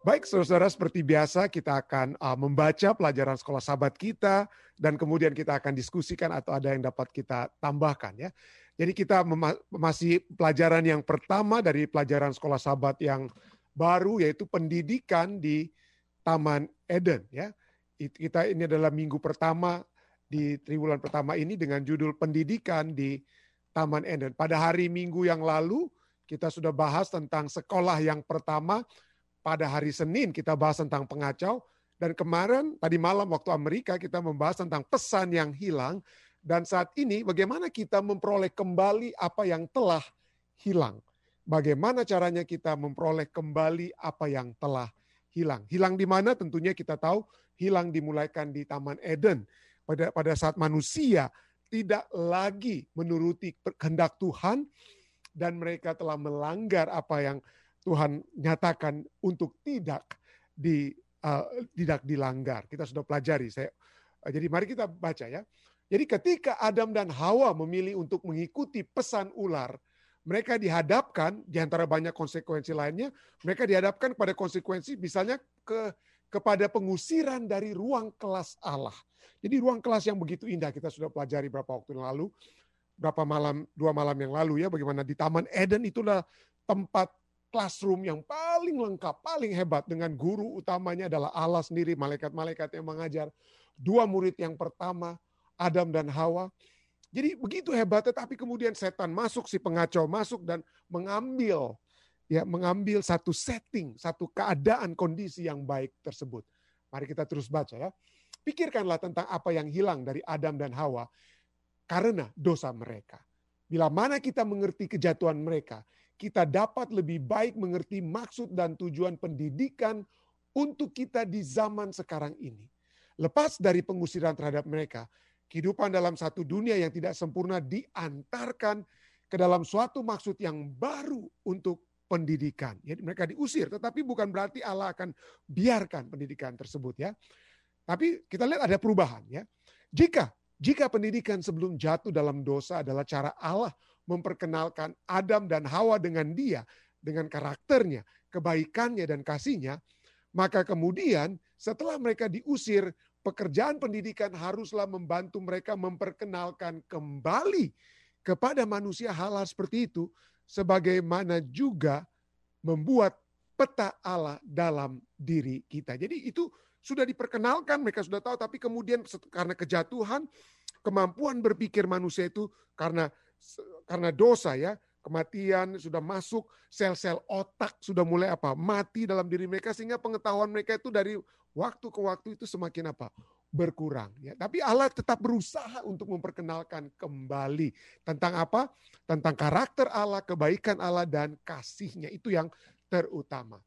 Baik, saudara-saudara, seperti biasa kita akan uh, membaca pelajaran sekolah sahabat kita dan kemudian kita akan diskusikan atau ada yang dapat kita tambahkan ya. Jadi kita masih pelajaran yang pertama dari pelajaran sekolah sahabat yang baru yaitu pendidikan di Taman Eden ya. Kita ini adalah minggu pertama di triwulan pertama ini dengan judul pendidikan di Taman Eden. Pada hari Minggu yang lalu kita sudah bahas tentang sekolah yang pertama pada hari Senin kita bahas tentang pengacau dan kemarin tadi malam waktu Amerika kita membahas tentang pesan yang hilang dan saat ini bagaimana kita memperoleh kembali apa yang telah hilang. Bagaimana caranya kita memperoleh kembali apa yang telah hilang. Hilang di mana tentunya kita tahu hilang dimulaikan di Taman Eden. Pada pada saat manusia tidak lagi menuruti kehendak Tuhan dan mereka telah melanggar apa yang Tuhan nyatakan untuk tidak di uh, tidak dilanggar. Kita sudah pelajari. Saya uh, jadi mari kita baca ya. Jadi ketika Adam dan Hawa memilih untuk mengikuti pesan ular, mereka dihadapkan di antara banyak konsekuensi lainnya, mereka dihadapkan pada konsekuensi misalnya ke kepada pengusiran dari ruang kelas Allah. Jadi ruang kelas yang begitu indah kita sudah pelajari beberapa waktu yang lalu, berapa malam dua malam yang lalu ya bagaimana di Taman Eden itulah tempat classroom yang paling lengkap, paling hebat dengan guru utamanya adalah Allah sendiri, malaikat-malaikat yang mengajar. Dua murid yang pertama, Adam dan Hawa. Jadi begitu hebat, tetapi kemudian setan masuk, si pengacau masuk dan mengambil ya mengambil satu setting, satu keadaan kondisi yang baik tersebut. Mari kita terus baca ya. Pikirkanlah tentang apa yang hilang dari Adam dan Hawa karena dosa mereka. Bila mana kita mengerti kejatuhan mereka, kita dapat lebih baik mengerti maksud dan tujuan pendidikan untuk kita di zaman sekarang ini. Lepas dari pengusiran terhadap mereka, kehidupan dalam satu dunia yang tidak sempurna diantarkan ke dalam suatu maksud yang baru untuk pendidikan. Jadi mereka diusir, tetapi bukan berarti Allah akan biarkan pendidikan tersebut ya. Tapi kita lihat ada perubahan ya. Jika jika pendidikan sebelum jatuh dalam dosa adalah cara Allah memperkenalkan Adam dan Hawa dengan dia, dengan karakternya, kebaikannya dan kasihnya, maka kemudian setelah mereka diusir, pekerjaan pendidikan haruslah membantu mereka memperkenalkan kembali kepada manusia hal-hal seperti itu, sebagaimana juga membuat peta Allah dalam diri kita. Jadi itu sudah diperkenalkan, mereka sudah tahu, tapi kemudian karena kejatuhan, kemampuan berpikir manusia itu karena karena dosa ya, kematian sudah masuk, sel-sel otak sudah mulai apa? mati dalam diri mereka sehingga pengetahuan mereka itu dari waktu ke waktu itu semakin apa? berkurang ya. Tapi Allah tetap berusaha untuk memperkenalkan kembali tentang apa? Tentang karakter Allah, kebaikan Allah dan kasihnya itu yang terutama.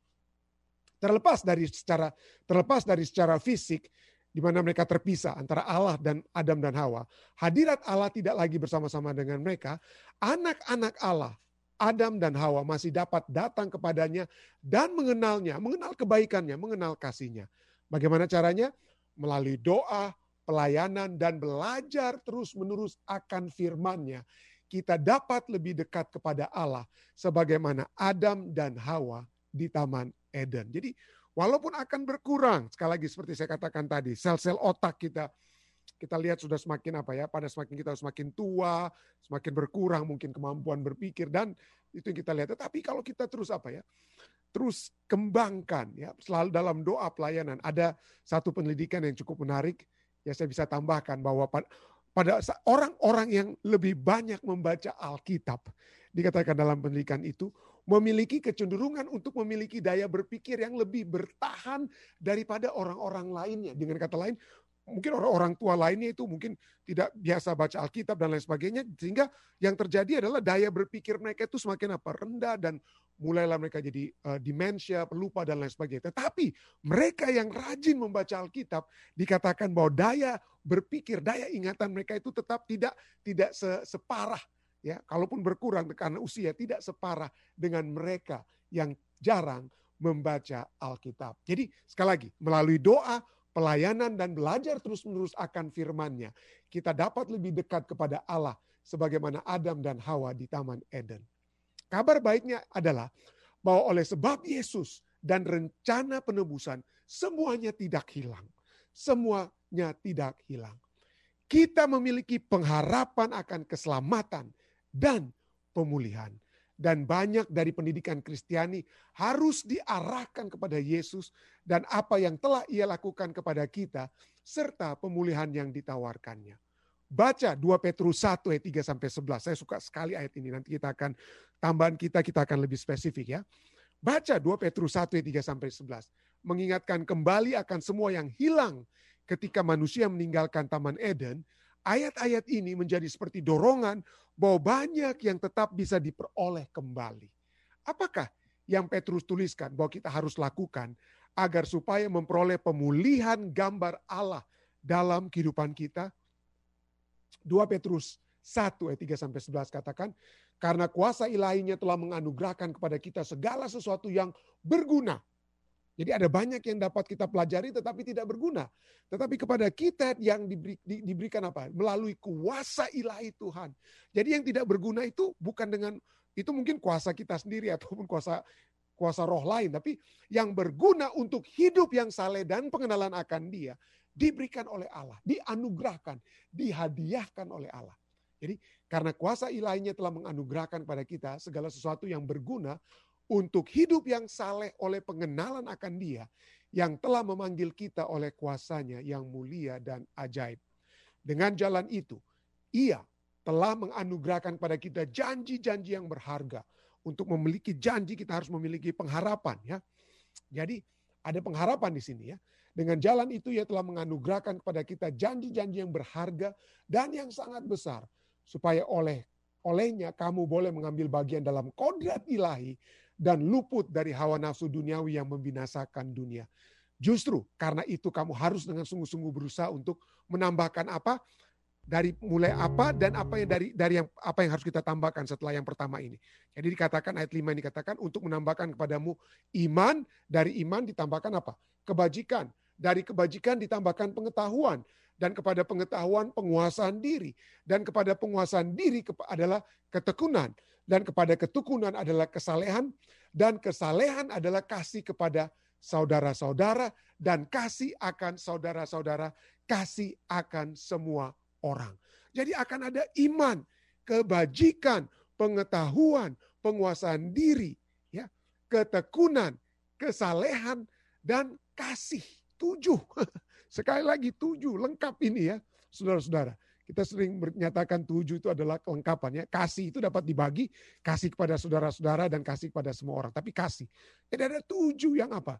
Terlepas dari secara terlepas dari secara fisik, di mana mereka terpisah antara Allah dan Adam dan Hawa. Hadirat Allah tidak lagi bersama-sama dengan mereka. Anak-anak Allah, Adam dan Hawa masih dapat datang kepadanya dan mengenalnya, mengenal kebaikannya, mengenal kasihnya. Bagaimana caranya? Melalui doa, pelayanan, dan belajar terus-menerus akan firman-Nya. Kita dapat lebih dekat kepada Allah sebagaimana Adam dan Hawa di Taman Eden. Jadi Walaupun akan berkurang, sekali lagi seperti saya katakan tadi, sel-sel otak kita kita lihat sudah semakin apa ya, pada semakin kita semakin tua, semakin berkurang mungkin kemampuan berpikir dan itu yang kita lihat. Tetapi kalau kita terus apa ya, terus kembangkan ya, selalu dalam doa pelayanan. Ada satu penelitian yang cukup menarik, ya saya bisa tambahkan bahwa pada orang-orang yang lebih banyak membaca Alkitab, dikatakan dalam penelitian itu, memiliki kecenderungan untuk memiliki daya berpikir yang lebih bertahan daripada orang-orang lainnya. Dengan kata lain, mungkin orang-orang tua lainnya itu mungkin tidak biasa baca Alkitab dan lain sebagainya sehingga yang terjadi adalah daya berpikir mereka itu semakin apa rendah dan mulailah mereka jadi uh, demensia, pelupa dan lain sebagainya. Tetapi mereka yang rajin membaca Alkitab dikatakan bahwa daya berpikir, daya ingatan mereka itu tetap tidak tidak separah ya kalaupun berkurang karena usia tidak separah dengan mereka yang jarang membaca Alkitab. Jadi sekali lagi melalui doa, pelayanan dan belajar terus-menerus akan firman-Nya, kita dapat lebih dekat kepada Allah sebagaimana Adam dan Hawa di Taman Eden. Kabar baiknya adalah bahwa oleh sebab Yesus dan rencana penebusan semuanya tidak hilang. Semuanya tidak hilang. Kita memiliki pengharapan akan keselamatan dan pemulihan. Dan banyak dari pendidikan Kristiani harus diarahkan kepada Yesus dan apa yang telah ia lakukan kepada kita, serta pemulihan yang ditawarkannya. Baca 2 Petrus 1 ayat 3 sampai 11. Saya suka sekali ayat ini. Nanti kita akan tambahan kita kita akan lebih spesifik ya. Baca 2 Petrus 1 ayat 3 sampai 11. Mengingatkan kembali akan semua yang hilang ketika manusia meninggalkan Taman Eden. Ayat-ayat ini menjadi seperti dorongan bahwa banyak yang tetap bisa diperoleh kembali. Apakah yang Petrus tuliskan bahwa kita harus lakukan agar supaya memperoleh pemulihan gambar Allah dalam kehidupan kita? 2 Petrus 1 ayat 3 sampai 11 katakan, karena kuasa ilahinya telah menganugerahkan kepada kita segala sesuatu yang berguna. Jadi ada banyak yang dapat kita pelajari tetapi tidak berguna. Tetapi kepada kita yang diberi, di, diberikan apa? Melalui kuasa ilahi Tuhan. Jadi yang tidak berguna itu bukan dengan itu mungkin kuasa kita sendiri ataupun kuasa kuasa roh lain, tapi yang berguna untuk hidup yang saleh dan pengenalan akan Dia diberikan oleh Allah, dianugerahkan, dihadiahkan oleh Allah. Jadi karena kuasa ilahinya telah menganugerahkan pada kita segala sesuatu yang berguna untuk hidup yang saleh oleh pengenalan akan dia yang telah memanggil kita oleh kuasanya yang mulia dan ajaib. Dengan jalan itu, ia telah menganugerahkan pada kita janji-janji yang berharga. Untuk memiliki janji kita harus memiliki pengharapan ya. Jadi ada pengharapan di sini ya. Dengan jalan itu ia telah menganugerahkan kepada kita janji-janji yang berharga dan yang sangat besar. Supaya oleh olehnya kamu boleh mengambil bagian dalam kodrat ilahi dan luput dari hawa nafsu duniawi yang membinasakan dunia. Justru karena itu kamu harus dengan sungguh-sungguh berusaha untuk menambahkan apa? dari mulai apa dan apa yang dari dari yang apa yang harus kita tambahkan setelah yang pertama ini. Jadi dikatakan ayat 5 ini dikatakan untuk menambahkan kepadamu iman, dari iman ditambahkan apa? kebajikan, dari kebajikan ditambahkan pengetahuan dan kepada pengetahuan penguasaan diri dan kepada penguasaan diri adalah ketekunan dan kepada ketekunan adalah kesalehan dan kesalehan adalah kasih kepada saudara-saudara dan kasih akan saudara-saudara, kasih akan semua orang. Jadi akan ada iman, kebajikan, pengetahuan, penguasaan diri, ya, ketekunan, kesalehan dan kasih Tujuh. Sekali lagi tujuh, lengkap ini ya. Saudara-saudara, kita sering menyatakan tujuh itu adalah kelengkapan ya. Kasih itu dapat dibagi, kasih kepada saudara-saudara dan kasih kepada semua orang. Tapi kasih. Jadi ada tujuh yang apa?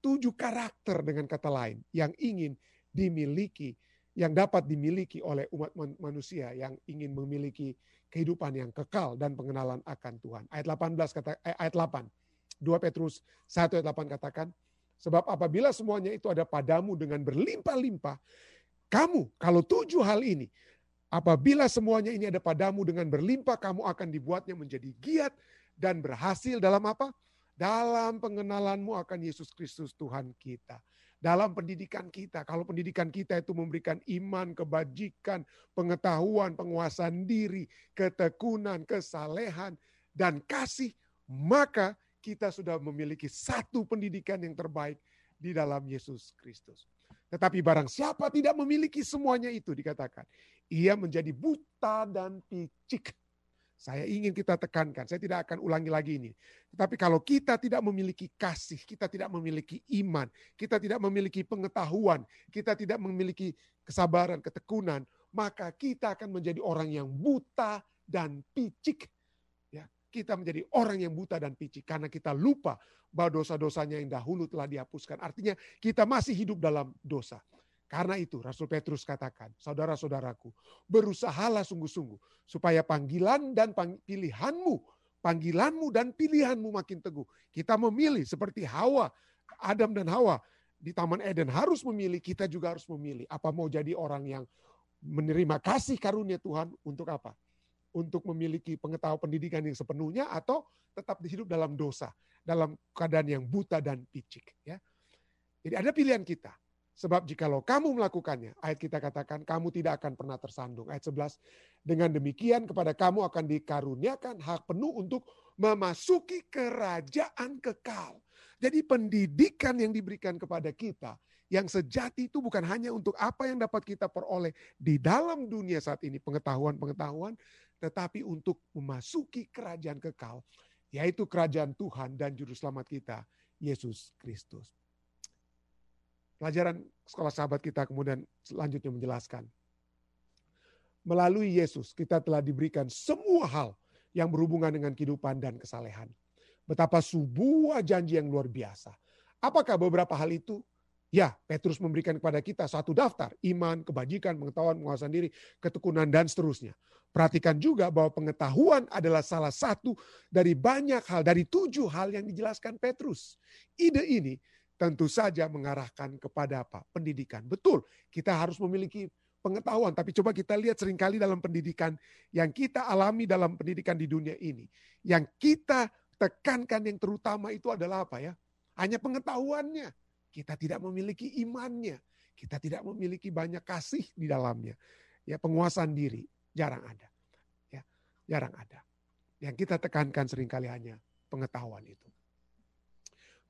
Tujuh karakter dengan kata lain yang ingin dimiliki, yang dapat dimiliki oleh umat manusia yang ingin memiliki kehidupan yang kekal dan pengenalan akan Tuhan. Ayat 18 kata eh, ayat 8. 2 Petrus 1 ayat 8 katakan, Sebab apabila semuanya itu ada padamu dengan berlimpah-limpah, kamu kalau tujuh hal ini, apabila semuanya ini ada padamu dengan berlimpah, kamu akan dibuatnya menjadi giat dan berhasil dalam apa? Dalam pengenalanmu akan Yesus Kristus Tuhan kita. Dalam pendidikan kita, kalau pendidikan kita itu memberikan iman, kebajikan, pengetahuan, penguasaan diri, ketekunan, kesalehan, dan kasih, maka kita sudah memiliki satu pendidikan yang terbaik di dalam Yesus Kristus. Tetapi barang siapa tidak memiliki semuanya itu dikatakan, ia menjadi buta dan picik. Saya ingin kita tekankan, saya tidak akan ulangi lagi ini. Tetapi kalau kita tidak memiliki kasih, kita tidak memiliki iman, kita tidak memiliki pengetahuan, kita tidak memiliki kesabaran, ketekunan, maka kita akan menjadi orang yang buta dan picik kita menjadi orang yang buta dan picik karena kita lupa bahwa dosa-dosanya yang dahulu telah dihapuskan. Artinya kita masih hidup dalam dosa. Karena itu Rasul Petrus katakan, saudara-saudaraku, berusahalah sungguh-sungguh supaya panggilan dan pilihanmu, panggilanmu dan pilihanmu makin teguh. Kita memilih seperti Hawa, Adam dan Hawa di Taman Eden harus memilih, kita juga harus memilih. Apa mau jadi orang yang menerima kasih karunia Tuhan untuk apa? Untuk memiliki pengetahuan pendidikan yang sepenuhnya atau tetap hidup dalam dosa, dalam keadaan yang buta dan picik. Ya. Jadi ada pilihan kita. Sebab jikalau kamu melakukannya, ayat kita katakan kamu tidak akan pernah tersandung. Ayat 11, dengan demikian kepada kamu akan dikaruniakan hak penuh untuk memasuki kerajaan kekal. Jadi pendidikan yang diberikan kepada kita yang sejati itu bukan hanya untuk apa yang dapat kita peroleh di dalam dunia saat ini, pengetahuan-pengetahuan, tetapi untuk memasuki kerajaan kekal, yaitu kerajaan Tuhan dan Juru Selamat kita, Yesus Kristus. Pelajaran sekolah sahabat kita kemudian selanjutnya menjelaskan. Melalui Yesus kita telah diberikan semua hal yang berhubungan dengan kehidupan dan kesalehan. Betapa sebuah janji yang luar biasa. Apakah beberapa hal itu? Ya, Petrus memberikan kepada kita satu daftar, iman, kebajikan, pengetahuan, penguasaan diri, ketekunan, dan seterusnya. Perhatikan juga bahwa pengetahuan adalah salah satu dari banyak hal, dari tujuh hal yang dijelaskan Petrus. Ide ini tentu saja mengarahkan kepada apa? Pendidikan. Betul, kita harus memiliki pengetahuan, tapi coba kita lihat sering kali dalam pendidikan yang kita alami dalam pendidikan di dunia ini. Yang kita tekankan yang terutama itu adalah apa ya? Hanya pengetahuannya kita tidak memiliki imannya. Kita tidak memiliki banyak kasih di dalamnya. Ya, penguasaan diri jarang ada. Ya, jarang ada. Yang kita tekankan sering kali hanya pengetahuan itu.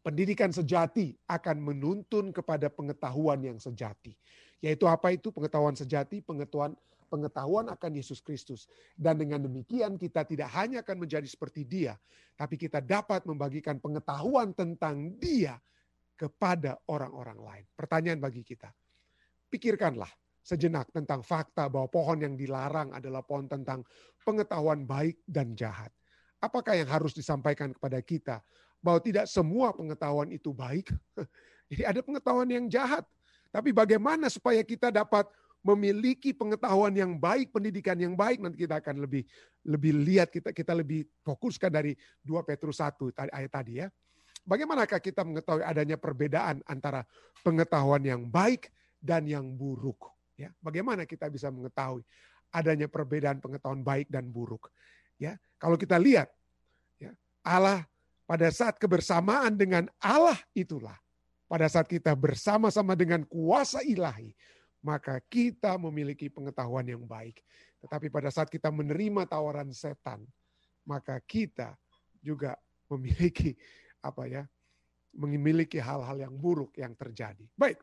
Pendidikan sejati akan menuntun kepada pengetahuan yang sejati. Yaitu apa itu pengetahuan sejati? Pengetahuan pengetahuan akan Yesus Kristus. Dan dengan demikian kita tidak hanya akan menjadi seperti dia, tapi kita dapat membagikan pengetahuan tentang dia kepada orang-orang lain. Pertanyaan bagi kita, pikirkanlah sejenak tentang fakta bahwa pohon yang dilarang adalah pohon tentang pengetahuan baik dan jahat. Apakah yang harus disampaikan kepada kita bahwa tidak semua pengetahuan itu baik? Jadi ada pengetahuan yang jahat. Tapi bagaimana supaya kita dapat memiliki pengetahuan yang baik, pendidikan yang baik, nanti kita akan lebih lebih lihat kita kita lebih fokuskan dari 2 Petrus 1 ayat tadi ya. Bagaimanakah kita mengetahui adanya perbedaan antara pengetahuan yang baik dan yang buruk? Ya, bagaimana kita bisa mengetahui adanya perbedaan pengetahuan baik dan buruk? Ya, kalau kita lihat, ya, Allah pada saat kebersamaan dengan Allah itulah, pada saat kita bersama-sama dengan kuasa ilahi, maka kita memiliki pengetahuan yang baik. Tetapi pada saat kita menerima tawaran setan, maka kita juga memiliki apa ya memiliki hal-hal yang buruk yang terjadi. Baik.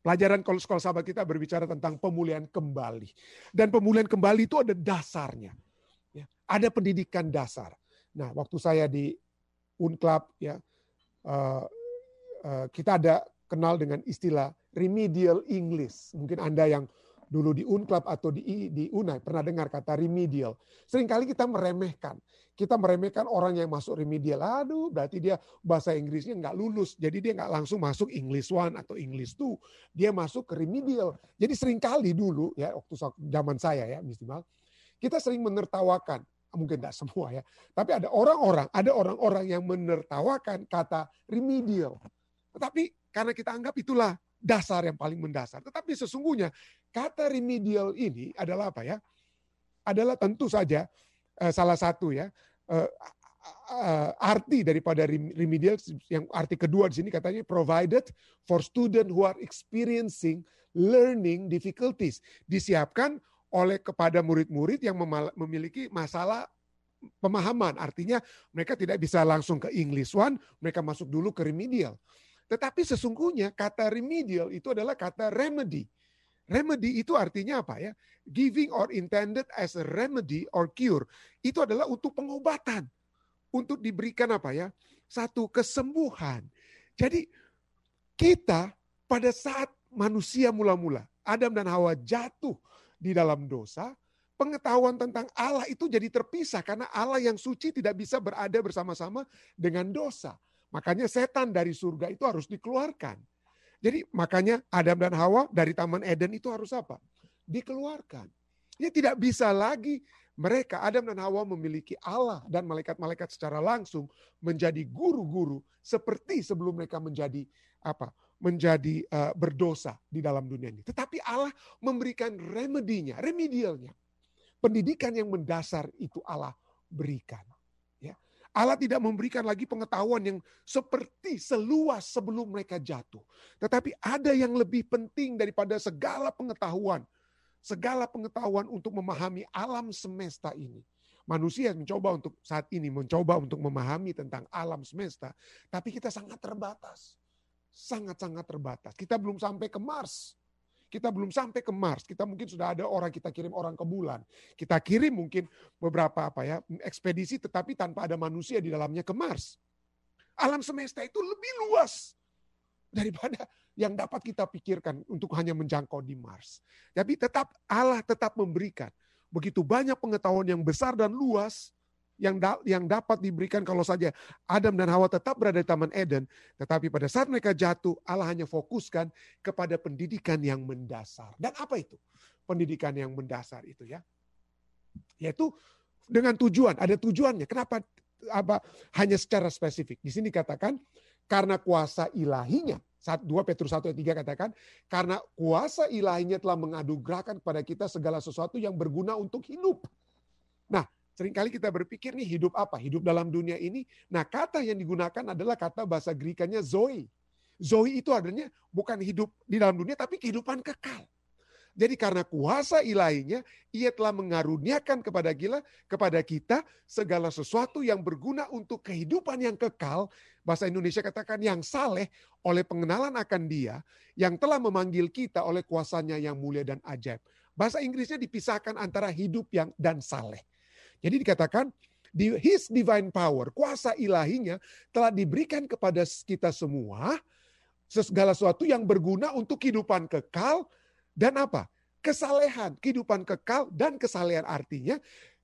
Pelajaran kalau sekolah sahabat kita berbicara tentang pemulihan kembali. Dan pemulihan kembali itu ada dasarnya. Ya, ada pendidikan dasar. Nah, waktu saya di Unclub ya, uh, uh, kita ada kenal dengan istilah remedial English. Mungkin Anda yang dulu di Unclub atau di di Unai pernah dengar kata remedial. Seringkali kita meremehkan. Kita meremehkan orang yang masuk remedial. Aduh, berarti dia bahasa Inggrisnya nggak lulus. Jadi dia nggak langsung masuk English One atau English Two. Dia masuk ke remedial. Jadi sering kali dulu ya waktu zaman saya ya minimal kita sering menertawakan mungkin tidak semua ya. Tapi ada orang-orang, ada orang-orang yang menertawakan kata remedial. Tetapi karena kita anggap itulah dasar yang paling mendasar. Tetapi sesungguhnya kata remedial ini adalah apa ya? Adalah tentu saja uh, salah satu ya uh, uh, arti daripada remedial yang arti kedua di sini katanya provided for student who are experiencing learning difficulties disiapkan oleh kepada murid-murid yang memiliki masalah pemahaman artinya mereka tidak bisa langsung ke English one mereka masuk dulu ke remedial tetapi sesungguhnya kata remedial itu adalah kata remedy. Remedy itu artinya apa ya? Giving or intended as a remedy or cure. Itu adalah untuk pengobatan. Untuk diberikan apa ya? Satu kesembuhan. Jadi kita pada saat manusia mula-mula, Adam dan Hawa jatuh di dalam dosa, pengetahuan tentang Allah itu jadi terpisah karena Allah yang suci tidak bisa berada bersama-sama dengan dosa. Makanya setan dari surga itu harus dikeluarkan. Jadi makanya Adam dan Hawa dari Taman Eden itu harus apa? Dikeluarkan. Ini tidak bisa lagi mereka Adam dan Hawa memiliki Allah dan malaikat-malaikat secara langsung menjadi guru-guru seperti sebelum mereka menjadi apa? menjadi uh, berdosa di dalam dunia ini. Tetapi Allah memberikan remedinya, remedialnya. Pendidikan yang mendasar itu Allah berikan. Allah tidak memberikan lagi pengetahuan yang seperti seluas sebelum mereka jatuh. Tetapi ada yang lebih penting daripada segala pengetahuan. Segala pengetahuan untuk memahami alam semesta ini. manusia mencoba untuk saat ini mencoba untuk memahami tentang alam semesta, tapi kita sangat terbatas. Sangat-sangat terbatas. Kita belum sampai ke Mars. Kita belum sampai ke Mars. Kita mungkin sudah ada orang kita kirim orang ke bulan. Kita kirim mungkin beberapa apa ya ekspedisi tetapi tanpa ada manusia di dalamnya ke Mars. Alam semesta itu lebih luas daripada yang dapat kita pikirkan untuk hanya menjangkau di Mars. Tapi tetap Allah tetap memberikan begitu banyak pengetahuan yang besar dan luas yang da yang dapat diberikan kalau saja Adam dan Hawa tetap berada di Taman Eden, tetapi pada saat mereka jatuh, Allah hanya fokuskan kepada pendidikan yang mendasar. Dan apa itu? Pendidikan yang mendasar itu ya. Yaitu dengan tujuan, ada tujuannya. Kenapa apa hanya secara spesifik? Di sini katakan karena kuasa ilahinya 2 Petrus 1 ayat 3 katakan, karena kuasa ilahinya telah mengadugrahkan kepada kita segala sesuatu yang berguna untuk hidup. Nah, sering kali kita berpikir nih hidup apa? Hidup dalam dunia ini. Nah, kata yang digunakan adalah kata bahasa Greek-nya zoe. Zoe itu adanya bukan hidup di dalam dunia, tapi kehidupan kekal. Jadi karena kuasa ilahinya, ia telah mengaruniakan kepada kita, kepada kita segala sesuatu yang berguna untuk kehidupan yang kekal. Bahasa Indonesia katakan yang saleh oleh pengenalan akan dia, yang telah memanggil kita oleh kuasanya yang mulia dan ajaib. Bahasa Inggrisnya dipisahkan antara hidup yang dan saleh. Jadi dikatakan di his divine power, kuasa ilahinya telah diberikan kepada kita semua segala sesuatu yang berguna untuk kehidupan kekal dan apa? Kesalehan, kehidupan kekal dan kesalehan artinya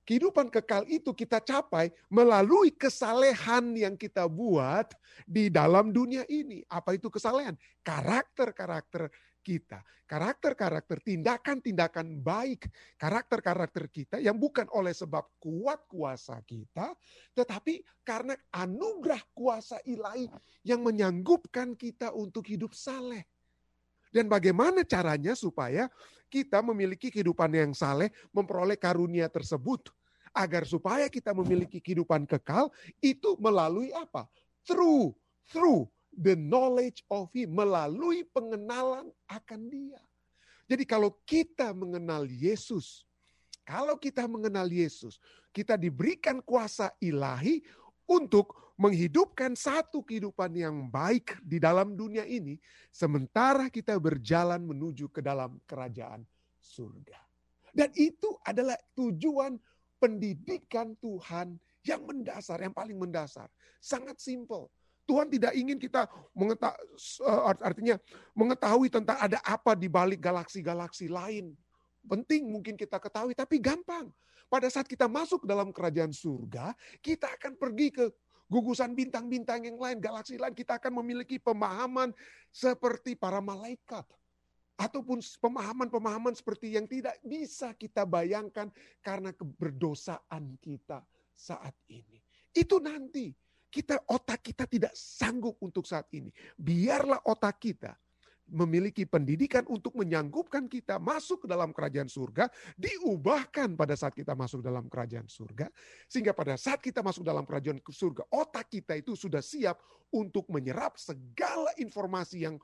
kehidupan kekal itu kita capai melalui kesalehan yang kita buat di dalam dunia ini. Apa itu kesalehan? Karakter-karakter kita. Karakter-karakter, tindakan-tindakan baik. Karakter-karakter kita yang bukan oleh sebab kuat kuasa kita, tetapi karena anugerah kuasa ilahi yang menyanggupkan kita untuk hidup saleh. Dan bagaimana caranya supaya kita memiliki kehidupan yang saleh, memperoleh karunia tersebut. Agar supaya kita memiliki kehidupan kekal, itu melalui apa? Through, through the knowledge of him. Melalui pengenalan akan dia. Jadi kalau kita mengenal Yesus, kalau kita mengenal Yesus, kita diberikan kuasa ilahi untuk menghidupkan satu kehidupan yang baik di dalam dunia ini, sementara kita berjalan menuju ke dalam kerajaan surga. Dan itu adalah tujuan pendidikan Tuhan yang mendasar, yang paling mendasar. Sangat simpel. Tuhan tidak ingin kita mengetahui, eh, artinya mengetahui tentang ada apa di balik galaksi-galaksi lain. Penting mungkin kita ketahui, tapi gampang. Pada saat kita masuk dalam kerajaan surga, kita akan pergi ke gugusan bintang-bintang yang lain, galaksi lain. Kita akan memiliki pemahaman seperti para malaikat. Ataupun pemahaman-pemahaman seperti yang tidak bisa kita bayangkan karena keberdosaan kita saat ini. Itu nanti kita otak kita tidak sanggup untuk saat ini. Biarlah otak kita memiliki pendidikan untuk menyanggupkan kita masuk ke dalam kerajaan surga, diubahkan pada saat kita masuk dalam kerajaan surga, sehingga pada saat kita masuk dalam kerajaan surga, otak kita itu sudah siap untuk menyerap segala informasi yang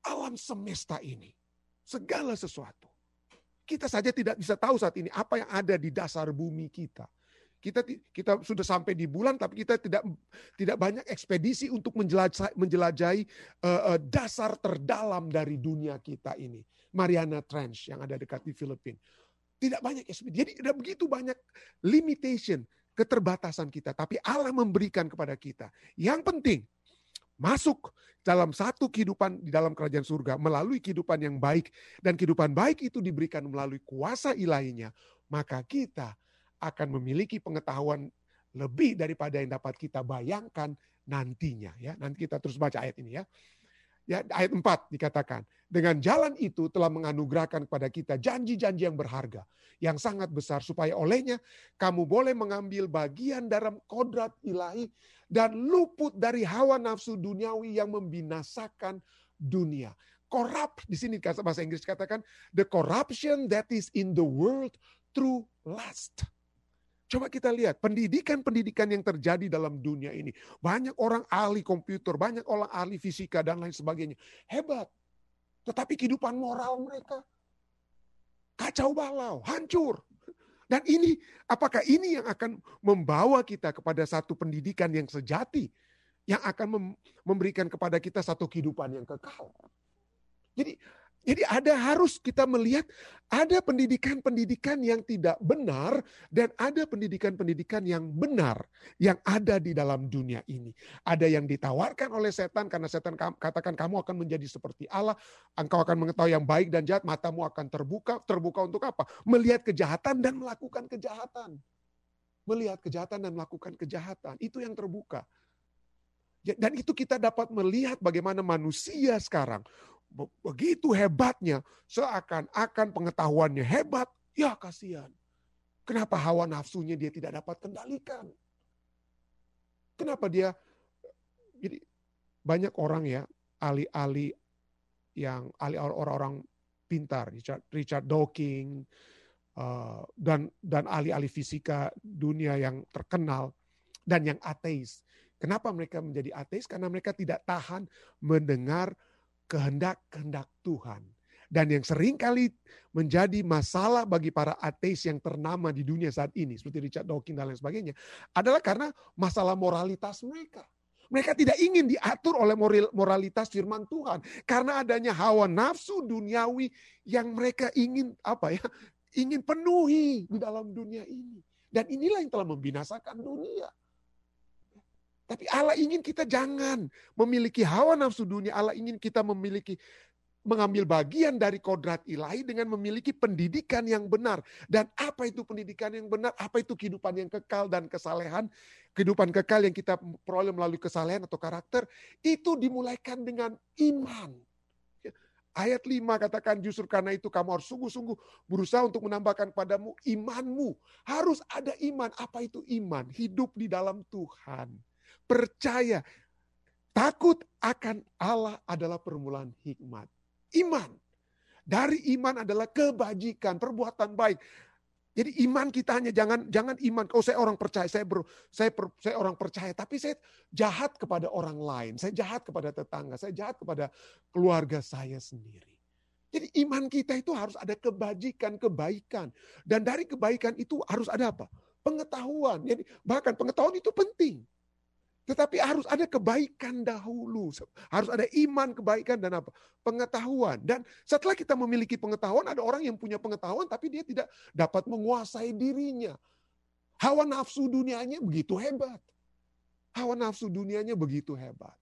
alam semesta ini, segala sesuatu. Kita saja tidak bisa tahu saat ini apa yang ada di dasar bumi kita kita kita sudah sampai di bulan tapi kita tidak tidak banyak ekspedisi untuk menjelajahi, menjelajahi uh, uh, dasar terdalam dari dunia kita ini. Mariana Trench yang ada dekat di Filipina. Tidak banyak ekspedisi. Jadi ada begitu banyak limitation, keterbatasan kita. Tapi Allah memberikan kepada kita. Yang penting, masuk dalam satu kehidupan di dalam kerajaan surga melalui kehidupan yang baik dan kehidupan baik itu diberikan melalui kuasa ilahinya maka kita akan memiliki pengetahuan lebih daripada yang dapat kita bayangkan nantinya ya. Nanti kita terus baca ayat ini ya. Ya, ayat 4 dikatakan, dengan jalan itu telah menganugerahkan kepada kita janji-janji yang berharga, yang sangat besar supaya olehnya kamu boleh mengambil bagian dalam kodrat ilahi dan luput dari hawa nafsu duniawi yang membinasakan dunia. Corrupt di sini bahasa Inggris katakan the corruption that is in the world through lust. Coba kita lihat pendidikan-pendidikan yang terjadi dalam dunia ini. Banyak orang ahli komputer, banyak orang ahli fisika dan lain sebagainya. Hebat. Tetapi kehidupan moral mereka kacau balau, hancur. Dan ini, apakah ini yang akan membawa kita kepada satu pendidikan yang sejati, yang akan memberikan kepada kita satu kehidupan yang kekal? Jadi jadi ada harus kita melihat ada pendidikan-pendidikan yang tidak benar dan ada pendidikan-pendidikan yang benar yang ada di dalam dunia ini. Ada yang ditawarkan oleh setan karena setan katakan kamu akan menjadi seperti Allah, engkau akan mengetahui yang baik dan jahat, matamu akan terbuka. Terbuka untuk apa? Melihat kejahatan dan melakukan kejahatan. Melihat kejahatan dan melakukan kejahatan. Itu yang terbuka. Dan itu kita dapat melihat bagaimana manusia sekarang begitu hebatnya, seakan-akan pengetahuannya hebat, ya kasihan. Kenapa hawa nafsunya dia tidak dapat kendalikan? Kenapa dia jadi banyak orang ya ahli-ahli yang ahli orang-orang pintar Richard Richard Dawkins uh, dan dan ahli-ahli fisika dunia yang terkenal dan yang ateis. Kenapa mereka menjadi ateis? Karena mereka tidak tahan mendengar kehendak-kehendak Tuhan. Dan yang sering kali menjadi masalah bagi para ateis yang ternama di dunia saat ini, seperti Richard Dawkins dan lain sebagainya, adalah karena masalah moralitas mereka. Mereka tidak ingin diatur oleh moralitas firman Tuhan karena adanya hawa nafsu duniawi yang mereka ingin apa ya? ingin penuhi di dalam dunia ini. Dan inilah yang telah membinasakan dunia. Tapi Allah ingin kita jangan memiliki hawa nafsu dunia. Allah ingin kita memiliki mengambil bagian dari kodrat ilahi dengan memiliki pendidikan yang benar. Dan apa itu pendidikan yang benar? Apa itu kehidupan yang kekal dan kesalehan? Kehidupan kekal yang kita peroleh melalui kesalehan atau karakter, itu dimulaikan dengan iman. Ayat 5 katakan justru karena itu kamu harus sungguh-sungguh berusaha untuk menambahkan padamu imanmu. Harus ada iman. Apa itu iman? Hidup di dalam Tuhan percaya, takut akan Allah adalah permulaan hikmat. Iman. Dari iman adalah kebajikan, perbuatan baik. Jadi iman kita hanya jangan jangan iman. Oh saya orang percaya, saya ber, saya per, saya orang percaya, tapi saya jahat kepada orang lain, saya jahat kepada tetangga, saya jahat kepada keluarga saya sendiri. Jadi iman kita itu harus ada kebajikan, kebaikan. Dan dari kebaikan itu harus ada apa? Pengetahuan. Jadi bahkan pengetahuan itu penting. Tetapi harus ada kebaikan dahulu. Harus ada iman, kebaikan, dan apa? Pengetahuan. Dan setelah kita memiliki pengetahuan, ada orang yang punya pengetahuan tapi dia tidak dapat menguasai dirinya. Hawa nafsu dunianya begitu hebat. Hawa nafsu dunianya begitu hebat.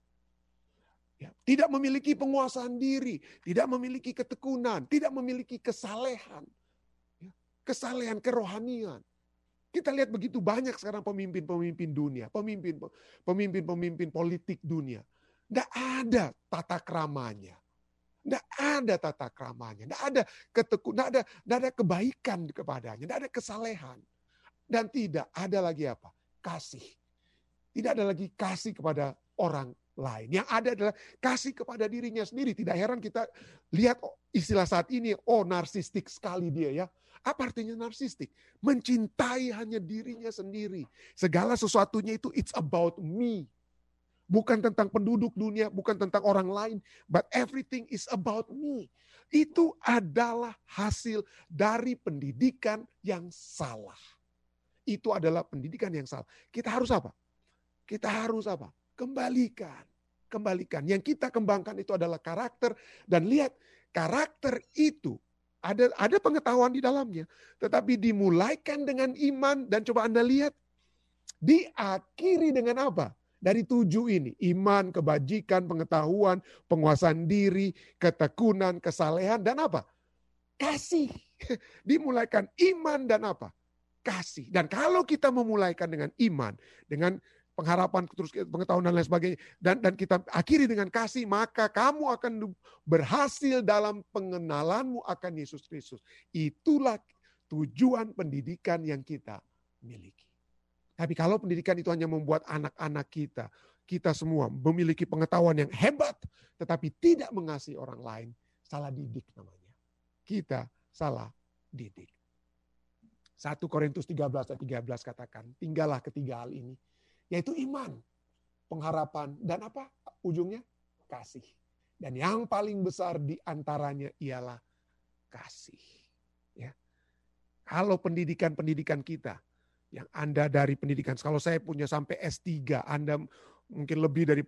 Ya, tidak memiliki penguasaan diri, tidak memiliki ketekunan, tidak memiliki kesalehan. Ya, kesalehan kerohanian. Kita lihat begitu banyak sekarang pemimpin-pemimpin dunia, pemimpin pemimpin-pemimpin politik dunia. Tidak ada tata keramanya. Tidak ada tata keramanya. Tidak ada ketekun, tidak ada, ada kebaikan kepadanya. Tidak ada kesalehan. Dan tidak ada lagi apa? Kasih. Tidak ada lagi kasih kepada orang lain. Yang ada adalah kasih kepada dirinya sendiri. Tidak heran kita lihat istilah saat ini, oh narsistik sekali dia ya. Apa artinya narsistik? Mencintai hanya dirinya sendiri. Segala sesuatunya itu it's about me. Bukan tentang penduduk dunia, bukan tentang orang lain, but everything is about me. Itu adalah hasil dari pendidikan yang salah. Itu adalah pendidikan yang salah. Kita harus apa? Kita harus apa? Kembalikan. Kembalikan. Yang kita kembangkan itu adalah karakter. Dan lihat, karakter itu ada ada pengetahuan di dalamnya, tetapi dimulaikan dengan iman dan coba Anda lihat diakhiri dengan apa? Dari tujuh ini, iman, kebajikan, pengetahuan, penguasaan diri, ketekunan, kesalehan, dan apa? Kasih. Dimulaikan iman dan apa? Kasih. Dan kalau kita memulaikan dengan iman, dengan pengharapan, terus pengetahuan dan lain sebagainya. Dan dan kita akhiri dengan kasih, maka kamu akan berhasil dalam pengenalanmu akan Yesus Kristus. Itulah tujuan pendidikan yang kita miliki. Tapi kalau pendidikan itu hanya membuat anak-anak kita, kita semua memiliki pengetahuan yang hebat, tetapi tidak mengasihi orang lain, salah didik namanya. Kita salah didik. 1 Korintus 13 ayat 13 katakan, tinggallah ketiga hal ini yaitu iman, pengharapan, dan apa ujungnya? Kasih. Dan yang paling besar di antaranya ialah kasih. Ya. Kalau pendidikan-pendidikan kita, yang Anda dari pendidikan, kalau saya punya sampai S3, Anda mungkin lebih dari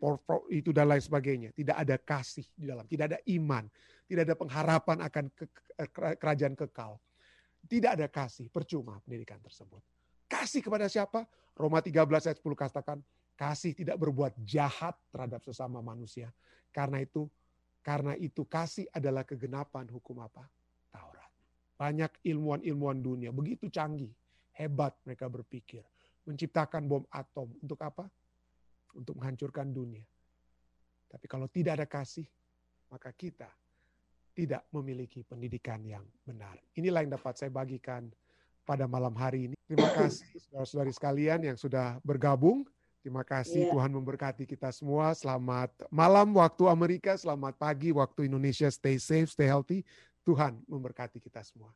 itu dan lain sebagainya. Tidak ada kasih di dalam, tidak ada iman, tidak ada pengharapan akan ke, kerajaan kekal. Tidak ada kasih, percuma pendidikan tersebut. Kasih kepada siapa? Roma 13 ayat 10 katakan, kasih tidak berbuat jahat terhadap sesama manusia. Karena itu, karena itu kasih adalah kegenapan hukum apa? Taurat. Banyak ilmuwan-ilmuwan dunia begitu canggih, hebat mereka berpikir, menciptakan bom atom untuk apa? Untuk menghancurkan dunia. Tapi kalau tidak ada kasih, maka kita tidak memiliki pendidikan yang benar. Inilah yang dapat saya bagikan pada malam hari ini. Terima kasih saudara-saudari sekalian yang sudah bergabung. Terima kasih yeah. Tuhan memberkati kita semua. Selamat malam waktu Amerika, selamat pagi waktu Indonesia. Stay safe, stay healthy. Tuhan memberkati kita semua.